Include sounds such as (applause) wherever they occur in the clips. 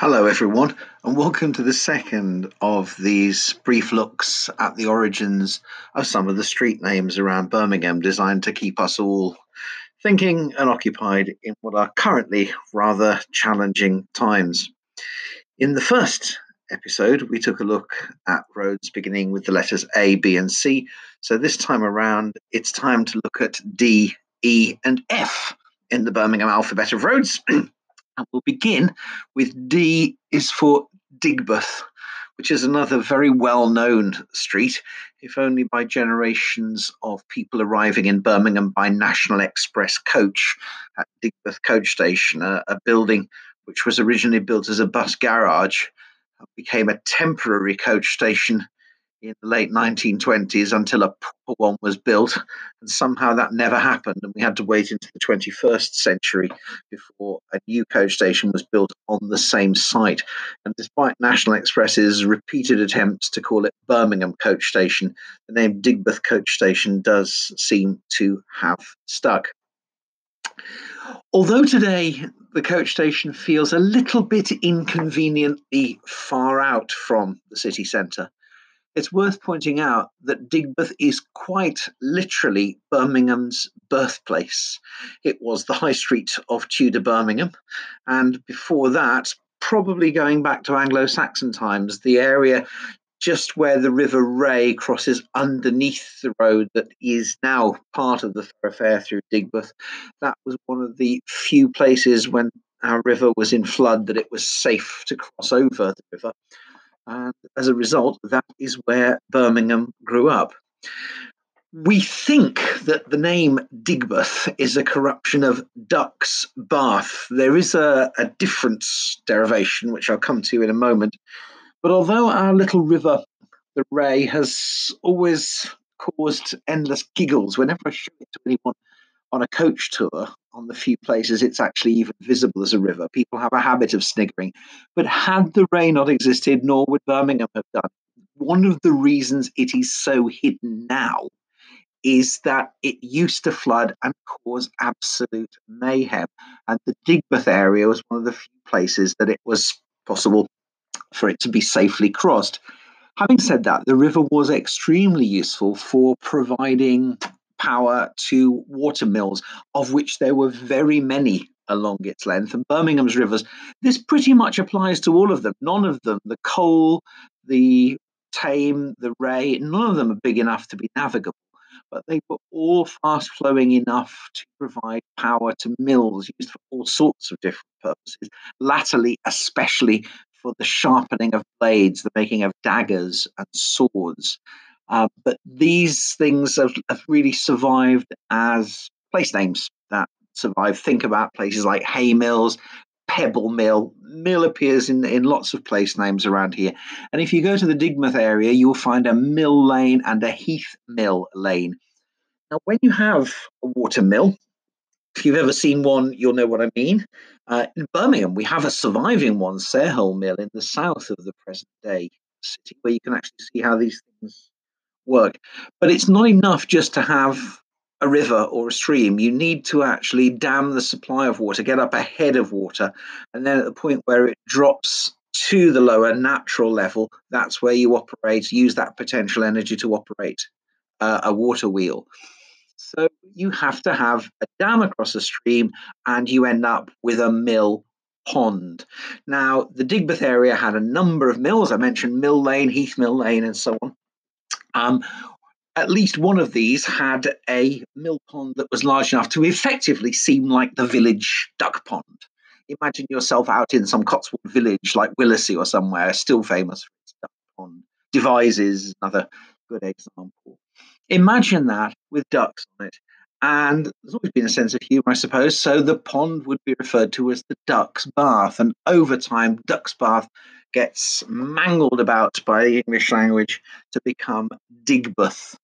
Hello, everyone, and welcome to the second of these brief looks at the origins of some of the street names around Birmingham, designed to keep us all thinking and occupied in what are currently rather challenging times. In the first episode, we took a look at roads beginning with the letters A, B, and C. So this time around, it's time to look at D, E, and F in the Birmingham alphabet of roads. (clears throat) And we'll begin with D is for Digbeth, which is another very well known street, if only by generations of people arriving in Birmingham by National Express coach at Digbeth Coach Station, a, a building which was originally built as a bus garage, became a temporary coach station in the late 1920s until a proper one was built. And somehow that never happened. And we had to wait into the 21st century before a new coach station was built on the same site. And despite National Express's repeated attempts to call it Birmingham Coach Station, the name Digbeth Coach Station does seem to have stuck. Although today the coach station feels a little bit inconveniently far out from the city centre, it's worth pointing out that Digbeth is quite literally Birmingham's birthplace. It was the high street of Tudor Birmingham, and before that, probably going back to Anglo Saxon times, the area just where the River Rea crosses underneath the road that is now part of the thoroughfare through Digbeth. That was one of the few places when our river was in flood that it was safe to cross over the river. And as a result, that is where Birmingham grew up. We think that the name Digbeth is a corruption of Duck's Bath. There is a, a different derivation, which I'll come to in a moment. But although our little river, the Rea, has always caused endless giggles whenever I show it to anyone on a coach tour, on the few places it's actually even visible as a river, people have a habit of sniggering. But had the Rea not existed, nor would Birmingham have done, one of the reasons it is so hidden now is that it used to flood and cause absolute mayhem. And the Digbeth area was one of the few places that it was possible for it to be safely crossed. Having said that, the river was extremely useful for providing power to water mills, of which there were very many along its length. And Birmingham's rivers, this pretty much applies to all of them. None of them, the Cole, the Tame, the Rea, none of them are big enough to be navigable. But they were all fast flowing enough to provide power to mills used for all sorts of different purposes, latterly, especially for the sharpening of blades, the making of daggers and swords. Uh, but these things have, have, really survived as place names that survive. Think about places like Hay Mills, Pebble Mill. Mill appears in, in lots of place names around here. And if you go to the Digbeth area, you'll find a mill lane and a heath mill lane. Now, when you have a water mill, if you've ever seen one, you'll know what I mean. Uh, in Birmingham, we have a surviving one, Sarehole Mill, in the south of the present day city, where you can actually see how these things work. But it's not enough just to have a river or a stream. You need to actually dam the supply of water, get up ahead of water, and then at the point where it drops to the lower natural level, that's where you operate, use that potential energy to operate uh, a water wheel. So you have to have a dam across a stream, and you end up with a mill pond. Now, the Digbeth area had a number of mills. I mentioned Mill Lane, Heath Mill Lane, and so on. Um, at least one of these had a mill pond that was large enough to effectively seem like the village duck pond. Imagine yourself out in some Cotswold village like Willersey or somewhere, still famous for its duck pond. Devizes another good example. Imagine that with ducks on it. And there's always been a sense of humour, I suppose. So the pond would be referred to as the Duck's Bath. And over time, Duck's Bath gets mangled about by the English language to become Digbeth.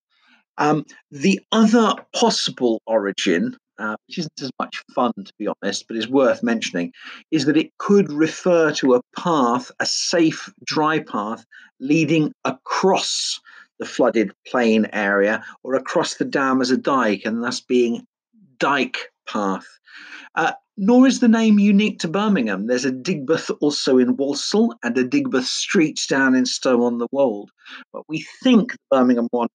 Um, the other possible origin, uh, which isn't as much fun to be honest, but is worth mentioning, is that it could refer to a path, a safe dry path leading across the flooded plain area or across the dam as a dike, and thus being dyke path. Uh, nor is the name unique to Birmingham. There's a Digbeth also in Walsall and a Digbeth Street down in Stow on the Wold. But we think the Birmingham one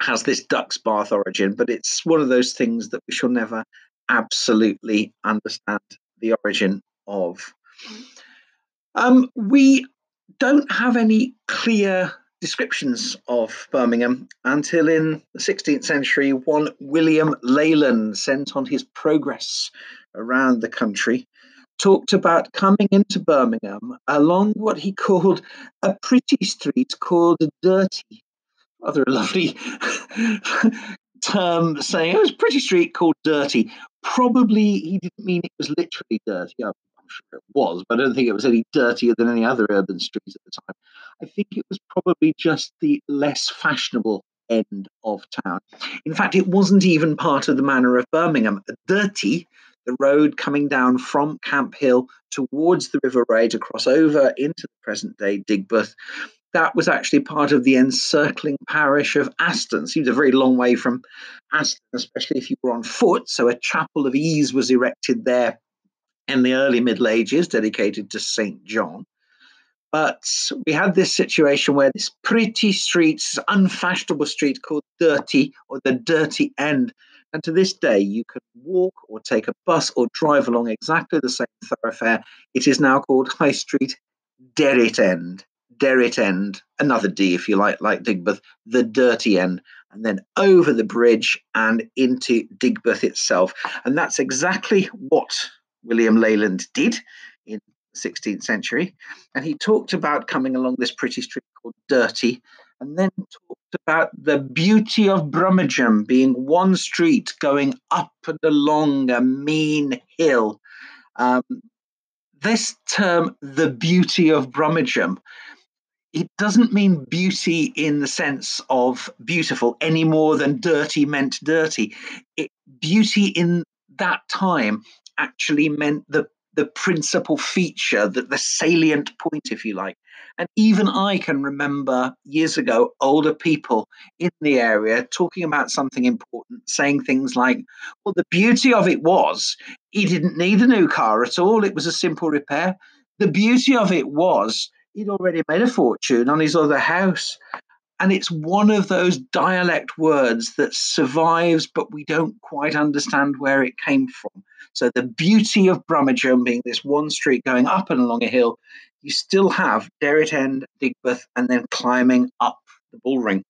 has this Duck's Bath origin, but it's one of those things that we shall never absolutely understand the origin of. Um, we don't have any clear descriptions of Birmingham until in the 16th century, one William Leland sent on his progress around the country talked about coming into Birmingham along what he called a pretty street called Dirty. Rather a lovely (laughs) term saying oh, it was a pretty street called Dirty. Probably he didn't mean it was literally dirty. I'm sure it was, but I don't think it was any dirtier than any other urban street at the time. I think it was probably just the less fashionable end of town. In fact, it wasn't even part of the manor of Birmingham. Dirty, the road coming down from Camp Hill towards the River Rea to cross over into the present day Digbeth, that was actually part of the encircling parish of Aston. Seems a very long way from Aston, especially if you were on foot. So a chapel of ease was erected there in the early Middle Ages, dedicated to St. John. But we had this situation where this pretty street, this unfashionable street called Dirty or the Dirty End, and to this day you can walk or take a bus or drive along exactly the same thoroughfare. It is now called High Street Deritend. Derrit End, another D if you like, like Digbeth, the Dirty End, and then over the bridge and into Digbeth itself. And that's exactly what William Leland did in the 16th century. And he talked about coming along this pretty street called Dirty, and then talked about the beauty of Brummagem being one street going up and along a mean hill. Um, this term, the beauty of Brummagem, it doesn't mean beauty in the sense of beautiful any more than dirty meant dirty. It, beauty in that time actually meant the the principal feature, that the salient point, if you like. And even I can remember years ago older people in the area talking about something important, saying things like, Well, the beauty of it was he didn't need a new car at all, it was a simple repair. The beauty of it was he'd already made a fortune on his other house. And it's one of those dialect words that survives, but we don't quite understand where it came from. So the beauty of Brummagem being this one street going up and along a hill, you still have Deritend, Digbeth, and then climbing up the Bullring.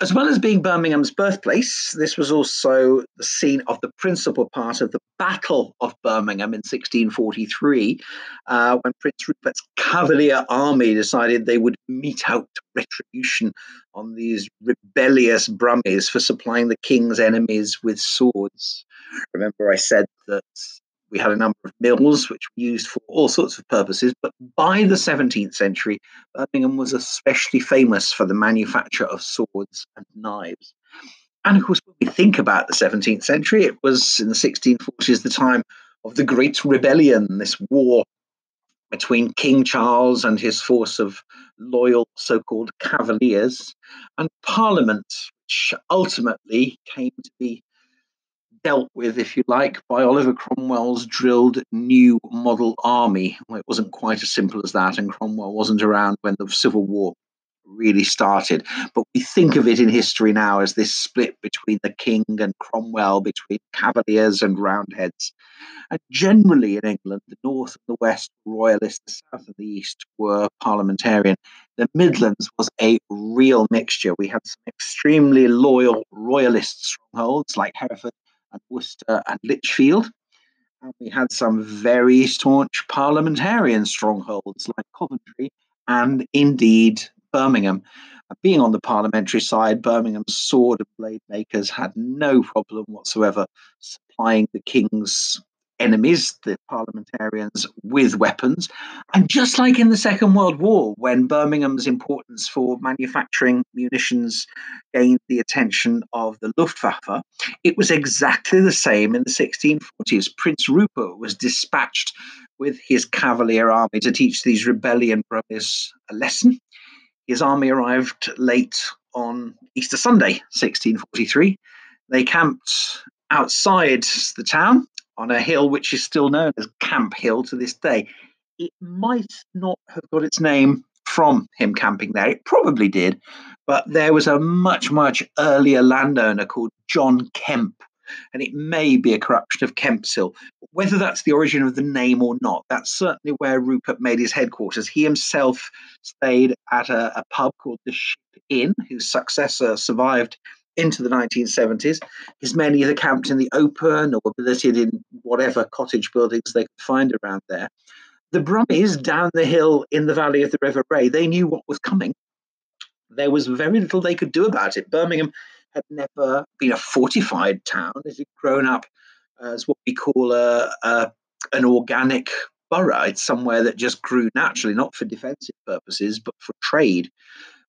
As well as being Birmingham's birthplace, this was also the scene of the principal part of the Battle of Birmingham in 1643, uh, when Prince Rupert's Cavalier army decided they would mete out retribution on these rebellious Brummies for supplying the king's enemies with swords. Remember, I said that we had a number of mills which were used for all sorts of purposes, but by the 17th century, Birmingham was especially famous for the manufacture of swords and knives. And of course, when we think about the 17th century, it was in the 1640s the time of the Great Rebellion, this war between King Charles and his force of loyal so called cavaliers, and Parliament, which ultimately came to be dealt with, if you like, by Oliver Cromwell's drilled new model army. Well, it wasn't quite as simple as that, and Cromwell wasn't around when the Civil War really started. But we think of it in history now as this split between the king and Cromwell, between Cavaliers and Roundheads. And generally in England, the north and the west were royalist, the south and the east were parliamentarian. The Midlands was a real mixture. We had some extremely loyal royalist strongholds like Hereford and Worcester and Lichfield. And we had some very staunch parliamentarian strongholds like Coventry and indeed Birmingham. Uh, being on the parliamentary side, Birmingham's sword and blade makers had no problem whatsoever supplying the king's enemies, the parliamentarians, with weapons. And just like in the Second World War, when Birmingham's importance for manufacturing munitions gained the attention of the Luftwaffe, it was exactly the same in the 1640s. Prince Rupert was dispatched with his cavalier army to teach these rebellion brothers a lesson. His army arrived late on Easter Sunday, 1643. They camped outside the town on a hill which is still known as Camp Hill to this day. It might not have got its name from him camping there. It probably did, but there was a much, much earlier landowner called John Kemp, and it may be a corruption of Kempshill. Whether that's the origin of the name or not, that's certainly where Rupert made his headquarters. He himself stayed at a, a pub called the Ship Inn, whose successor survived into the 1970s. His men either camped in the open or billeted in whatever cottage buildings they could find around there. The Brummies down the hill in the valley of the River Rea, they knew what was coming. There was very little they could do about it. Birmingham had never been a fortified town. It had grown up as what we call a, a an organic borough. It's somewhere that just grew naturally, not for defensive purposes, but for trade.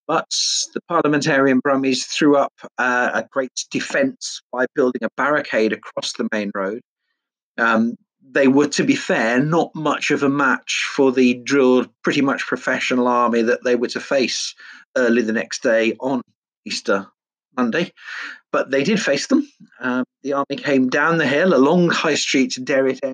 But the parliamentarian Brummies threw up uh, a great defence by building a barricade across the main road. Um, they were, to be fair, not much of a match for the drilled, pretty much professional army that they were to face early the next day on Easter Monday. But they did face them. Um, the army came down the hill along High Street to Deritend.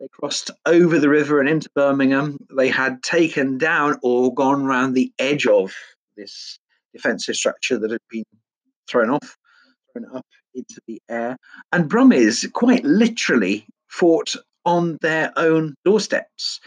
They crossed over the river and into Birmingham. They had taken down or gone round the edge of this defensive structure that had been thrown off, thrown up into the air. And Brummies quite literally fought on their own doorsteps.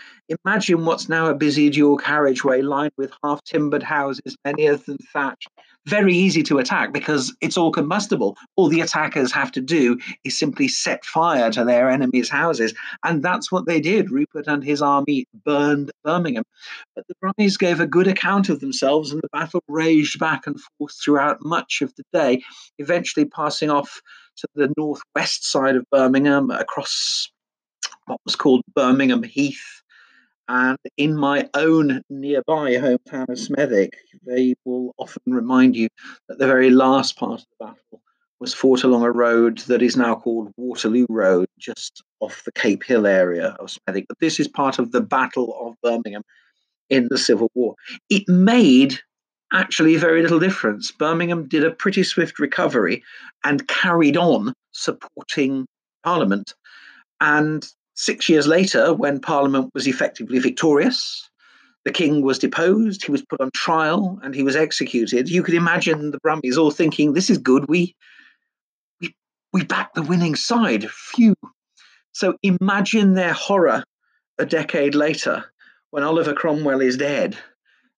Imagine what's now a busy dual carriageway lined with half timbered houses, many of them thatched. Very easy to attack because it's all combustible. All the attackers have to do is simply set fire to their enemies' houses. And that's what they did. Rupert and his army burned Birmingham. But the Brummies gave a good account of themselves, and the battle raged back and forth throughout much of the day, eventually passing off to the northwest side of Birmingham across what was called Birmingham Heath. And in my own nearby hometown of Smethwick, they will often remind you that the very last part of the battle was fought along a road that is now called Waterloo Road, just off the Cape Hill area of Smethwick. But this is part of the Battle of Birmingham in the Civil War. It made actually very little difference. Birmingham did a pretty swift recovery and carried on supporting Parliament. And Six years later, when Parliament was effectively victorious, the king was deposed, he was put on trial, and he was executed. You could imagine the Brummies all thinking, "This is good. We we we back the winning side." Phew. So imagine their horror a decade later when Oliver Cromwell is dead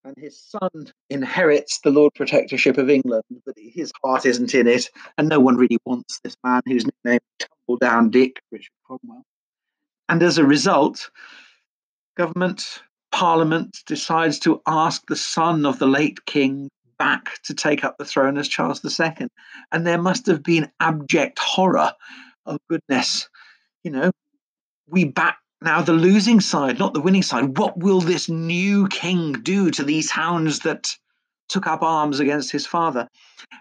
and his son inherits the Lord Protectorship of England, but his heart isn't in it, and no one really wants this man who's nicknamed Tumble Down Dick, Richard Cromwell. And as a result, government, parliament decides to ask the son of the late king back to take up the throne as Charles II. And there must have been abject horror. Oh, goodness. You know, we back now the losing side, not the winning side. What will this new king do to these hounds that took up arms against his father?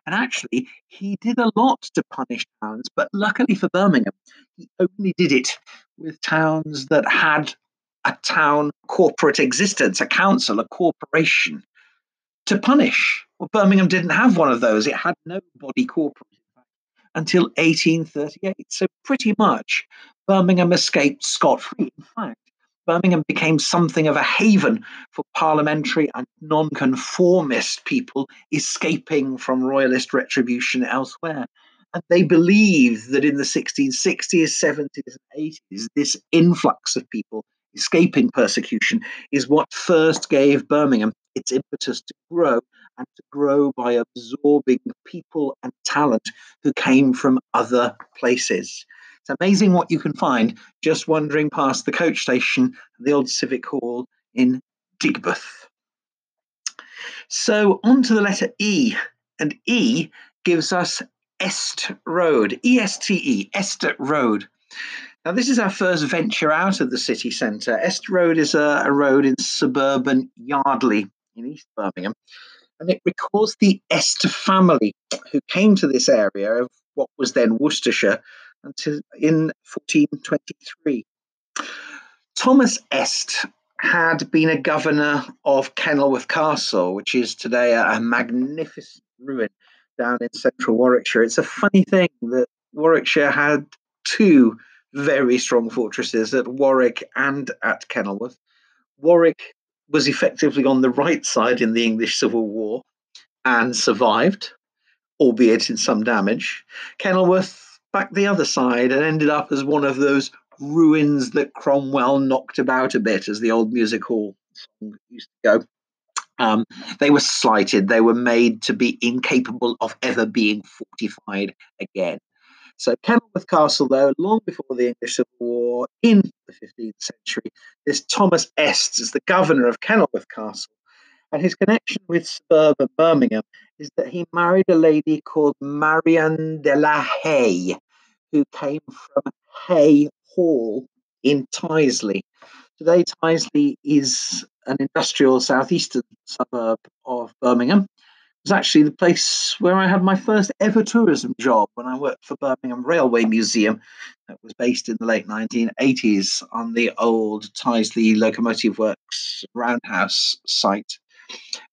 And actually, he did a lot to punish hounds, but luckily for Birmingham, he only did it with towns that had a town corporate existence, a council, a corporation to punish. Well, Birmingham didn't have one of those. It had no body corporate until 1838. So pretty much Birmingham escaped scot free. In fact, Birmingham became something of a haven for parliamentary and nonconformist people escaping from royalist retribution elsewhere. And they believed that in the 1660s, 70s, and 80s, this influx of people escaping persecution is what first gave Birmingham its impetus to grow and to grow by absorbing people and talent who came from other places. It's amazing what you can find just wandering past the coach station, the old Civic Hall in Digbeth. So on to the letter E, and E gives us Este Road, E S T E, Este Road. Now, this is our first venture out of the city centre. Este Road is a, a road in suburban Yardley in East Birmingham, and it recalls the Este family who came to this area of what was then Worcestershire until in 1423. Thomas Este had been a governor of Kenilworth Castle, which is today a, a magnificent ruin down in central Warwickshire. It's a funny thing that Warwickshire had two very strong fortresses at Warwick and at Kenilworth. Warwick was effectively on the right side in the English Civil War and survived, albeit in some damage. Kenilworth back the other side and ended up as one of those ruins that Cromwell knocked about a bit, as the old music hall song used to go. Um, they were slighted. They were made to be incapable of ever being fortified again. So Kenilworth Castle, though, long before the English Civil War in the 15th century, is Thomas Este as the governor of Kenilworth Castle. And his connection with suburban Birmingham is that he married a lady called Marian de la Haye, who came from Hay Hall in Tyseley. Today, Tyseley is an industrial southeastern suburb of Birmingham It was actually the place where I had my first ever tourism job when I worked for Birmingham Railway Museum. That was based in the late 1980s on the old Tyseley Locomotive Works roundhouse site.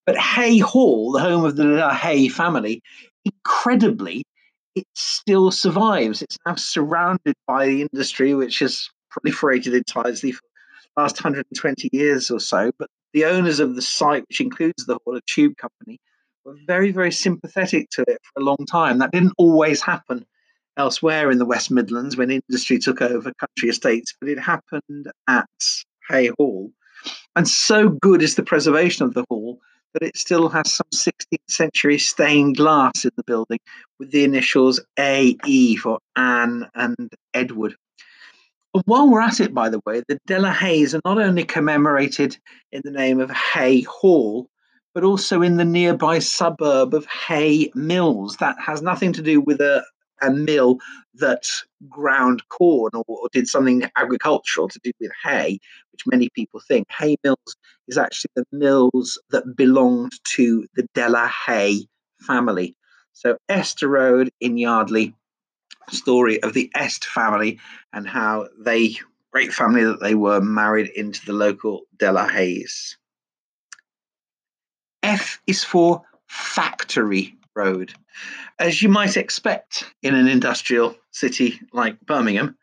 But Hay Hall, the home of the Hay family, incredibly, it still survives. It's now surrounded by the industry, which has proliferated in Tyseley for last 120 years or so. But the owners of the site, which includes the Hall, a tube company, were very, very sympathetic to it for a long time. That didn't always happen elsewhere in the West Midlands when industry took over country estates, but it happened at Hay Hall. And so good is the preservation of the hall that it still has some 16th century stained glass in the building with the initials AE for Anne and Edward. While we're at it, by the way, the De La Hayes are not only commemorated in the name of Hay Hall, but also in the nearby suburb of Hay Mills. That has nothing to do with a, a mill that ground corn or, or, did something agricultural to do with hay, which many people think. Hay Mills is actually the mills that belonged to the De La Haye family. So Este Road in Yardley, story of the Este family and how they, great family that they were, married into the local De La Hayes. F is for factory road. As you might expect in an industrial city like Birmingham,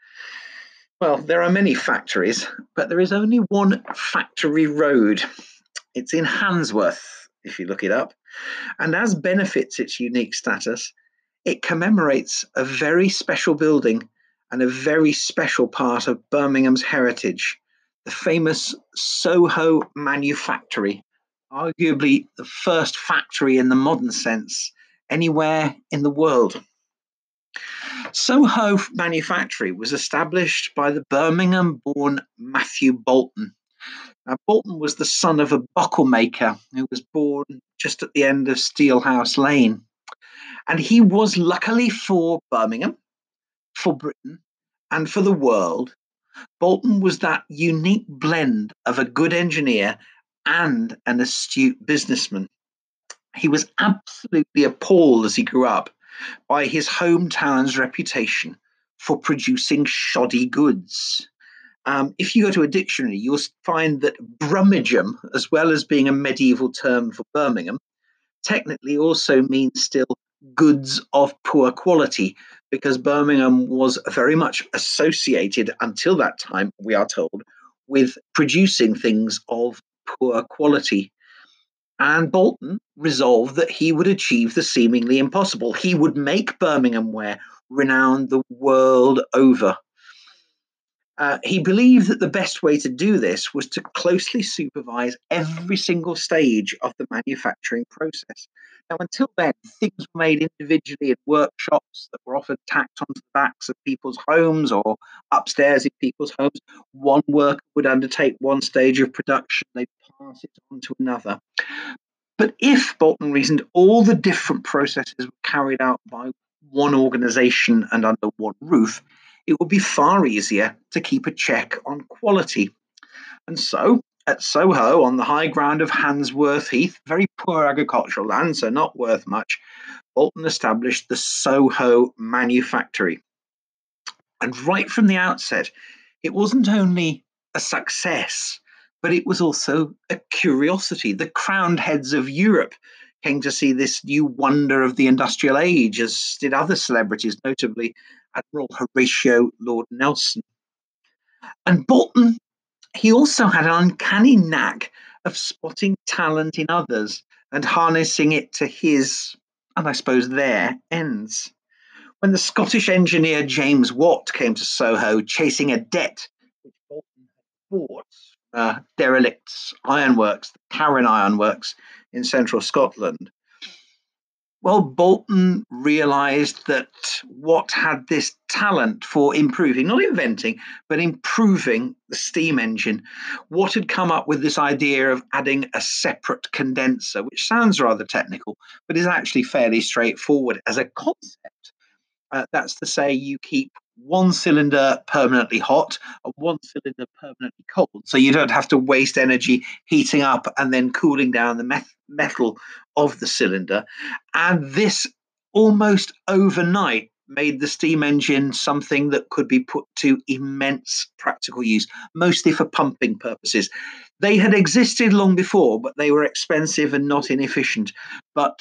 well, there are many factories, but there is only one factory road. It's in Handsworth, if you look it up. And as benefits its unique status, it commemorates a very special building and a very special part of Birmingham's heritage, the famous Soho Manufactory, arguably the first factory in the modern sense anywhere in the world. Soho Manufactory was established by the Birmingham born Matthew Boulton. Now, Boulton was the son of a buckle maker who was born just at the end of Steelhouse Lane. And he was, luckily for Birmingham, for Britain, and for the world, Boulton was that unique blend of a good engineer and an astute businessman. He was absolutely appalled as he grew up by his hometown's reputation for producing shoddy goods. Um, if you go to a dictionary, you'll find that Brummagem, as well as being a medieval term for Birmingham, technically also means still goods of poor quality, because Birmingham was very much associated until that time, we are told, with producing things of poor quality. And Boulton resolved that he would achieve the seemingly impossible. He would make Birmingham ware renowned the world over. Uh, he believed that the best way to do this was to closely supervise every single stage of the manufacturing process. Now, until then, things were made individually in workshops that were often tacked onto the backs of people's homes or upstairs in people's homes. One worker would undertake one stage of production, they'd pass it on to another. But if Boulton reasoned all the different processes were carried out by one organization and under one roof, it would be far easier to keep a check on quality. And so, at Soho, on the high ground of Handsworth Heath, very poor agricultural land, so not worth much, Boulton established the Soho Manufactory. And right from the outset, it wasn't only a success, but it was also a curiosity. The crowned heads of Europe came to see this new wonder of the industrial age, as did other celebrities, notably Admiral Horatio Lord Nelson. And Boulton, he also had an uncanny knack of spotting talent in others and harnessing it to his, and I suppose their, ends. When the Scottish engineer James Watt came to Soho chasing a debt which Boulton had bought, uh, derelict ironworks, the Carron Ironworks in central Scotland, well, Boulton realized that Watt had this talent for improving, not inventing, but improving the steam engine. Watt had come up with this idea of adding a separate condenser, which sounds rather technical, but is actually fairly straightforward as a concept. Uh, that's to say, you keep one cylinder permanently hot and one cylinder permanently cold. So you don't have to waste energy heating up and then cooling down the met- metal of the cylinder. And this almost overnight made the steam engine something that could be put to immense practical use, mostly for pumping purposes. They had existed long before, but they were expensive and not inefficient. But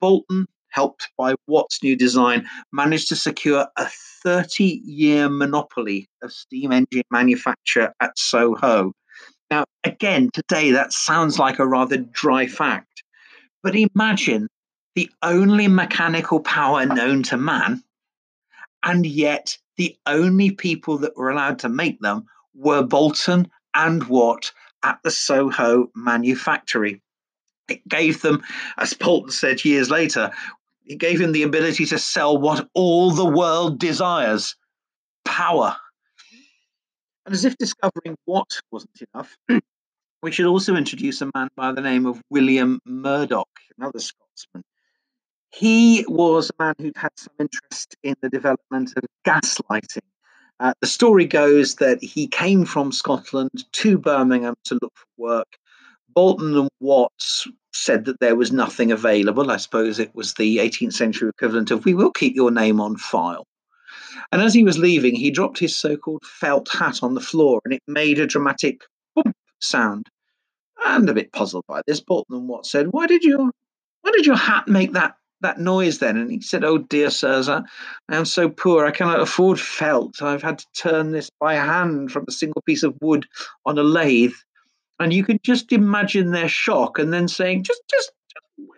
Boulton helped by Watt's new design, managed to secure a 30 year monopoly of steam engine manufacture at Soho. Now, again, today that sounds like a rather dry fact, but imagine the only mechanical power known to man, and yet the only people that were allowed to make them were Boulton and Watt at the Soho manufactory. It gave them, as Boulton said years later, it gave him the ability to sell what all the world desires power. And as if discovering what wasn't enough, (clears throat) we should also introduce a man by the name of William Murdoch, another Scotsman. He was a man who'd had some interest in the development of gaslighting. Uh, the story goes that he came from Scotland to Birmingham to look for work. Boulton and Watts said that there was nothing available. I suppose it was the 18th century equivalent of, we will keep your name on file. And as he was leaving, he dropped his so called felt hat on the floor and it made a dramatic boom sound. And a bit puzzled by this, Boulton and Watts said, Why did your why did your hat make that that noise then? And he said, Oh dear sirs, I am so poor I cannot afford felt. I've had to turn this by hand from a single piece of wood on a lathe and you could just imagine their shock and then saying just just, just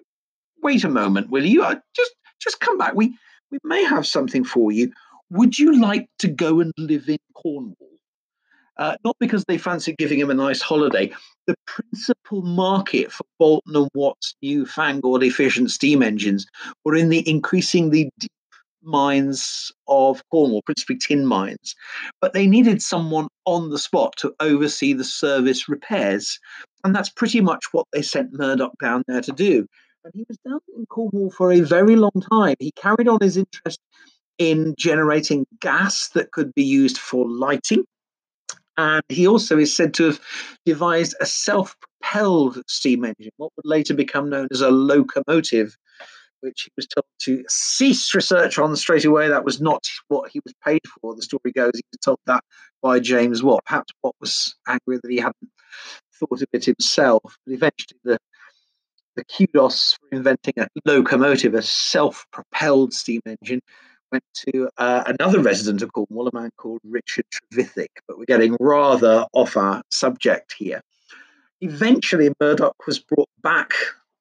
wait a moment will you? Just just come back. We we may have something for you. Would you like to go and live in cornwall? Uh, not because they fancy giving him a nice holiday. The principal market for Boulton and Watt's newfangled efficient steam engines were in the increasingly mines of Cornwall, principally tin mines, but they needed someone on the spot to oversee the service repairs. And that's pretty much what they sent Murdoch down there to do. And he was down in Cornwall for a very long time. He carried on his interest in generating gas that could be used for lighting. And he also is said to have devised a self propelled steam engine, what would later become known as a locomotive, which he was told to cease research on straight away. That was not what he was paid for. The story goes he was told that by James Watt. Perhaps Watt was angry that he hadn't thought of it himself. But eventually, the the kudos for inventing a locomotive, a self-propelled steam engine, went to uh, another resident of Cornwall, a man called Richard Trevithick. But we're getting rather off our subject here. Eventually, Murdoch was brought back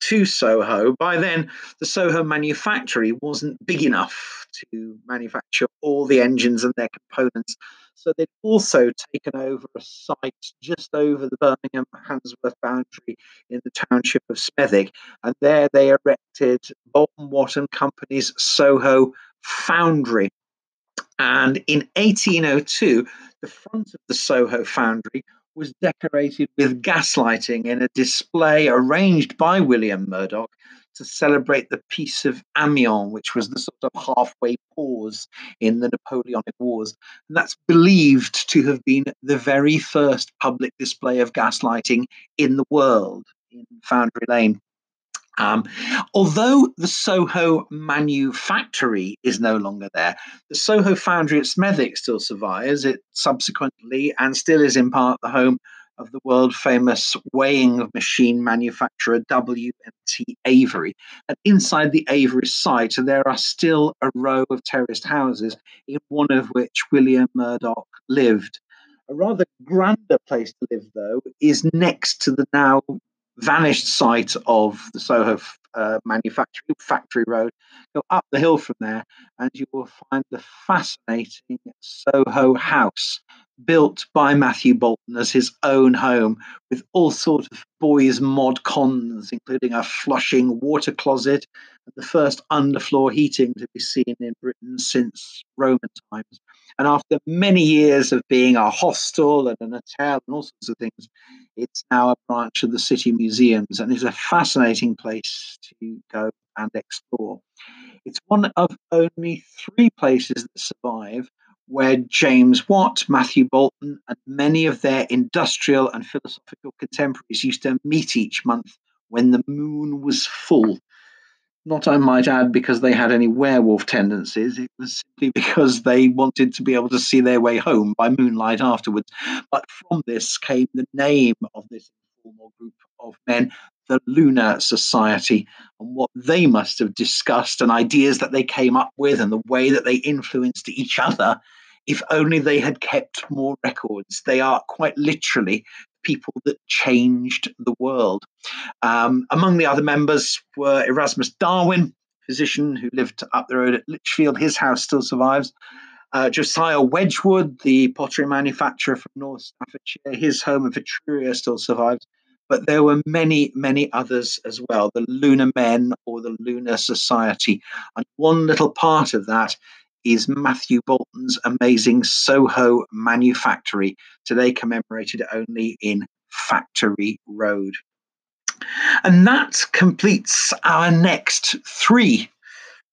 to Soho. By then, the Soho manufactory wasn't big enough to manufacture all the engines and their components. So they'd also taken over a site just over the Birmingham Handsworth boundary in the township of Smethwick. And there they erected Boulton Watt and Company's Soho foundry. And in 1802, the front of the Soho foundry was decorated with gaslighting in a display arranged by William Murdoch to celebrate the Peace of Amiens, which was the sort of halfway pause in the Napoleonic Wars. And that's believed to have been the very first public display of gaslighting in the world in Foundry Lane. Um, although the Soho manufactory is no longer there, the Soho foundry at Smethwick still survives. It subsequently and still is in part the home of the world famous weighing machine manufacturer W&T Avery. And inside the Avery site, there are still a row of terraced houses, in one of which William Murdoch lived. A rather grander place to live, though, is next to the now vanished site of the Soho uh, manufacturing factory road. Go up the hill from there, and you will find the fascinating Soho House, built by Matthew Boulton as his own home, with all sorts of boys' mod cons, including a flushing water closet and the first underfloor heating to be seen in Britain since Roman times. And after many years of being a hostel and an hotel and all sorts of things, it's now a branch of the City Museums and is a fascinating place to go and explore. It's one of only three places that survive where James Watt, Matthew Boulton, and many of their industrial and philosophical contemporaries used to meet each month when the moon was full. Not, I might add, because they had any werewolf tendencies. It was simply because they wanted to be able to see their way home by moonlight afterwards. But from this came the name of this informal group of men, the Lunar Society, and what they must have discussed and ideas that they came up with and the way that they influenced each other. If only they had kept more records. They are quite literally people that changed the world. Um, among the other members were Erasmus Darwin, physician who lived up the road at Lichfield. His house still survives. Uh, Josiah Wedgwood, the pottery manufacturer from North Staffordshire, his home in Etruria still survives. But there were many, many others as well, the Lunar Men or the Lunar Society. And one little part of that is Matthew Boulton's amazing Soho Manufactory, today commemorated only in Factory Road. And that completes our next three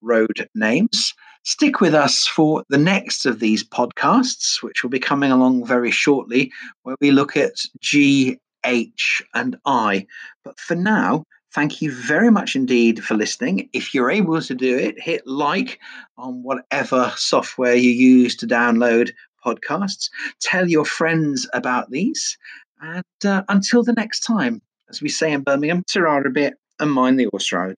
road names. Stick with us for the next of these podcasts, which will be coming along very shortly, where we look at G, H, and I. But for now, Thank you very much indeed for listening. If you're able to do it, hit like on whatever software you use to download podcasts. Tell your friends about these. And uh, until the next time, as we say in Birmingham, Tirara bit and mind the horse road.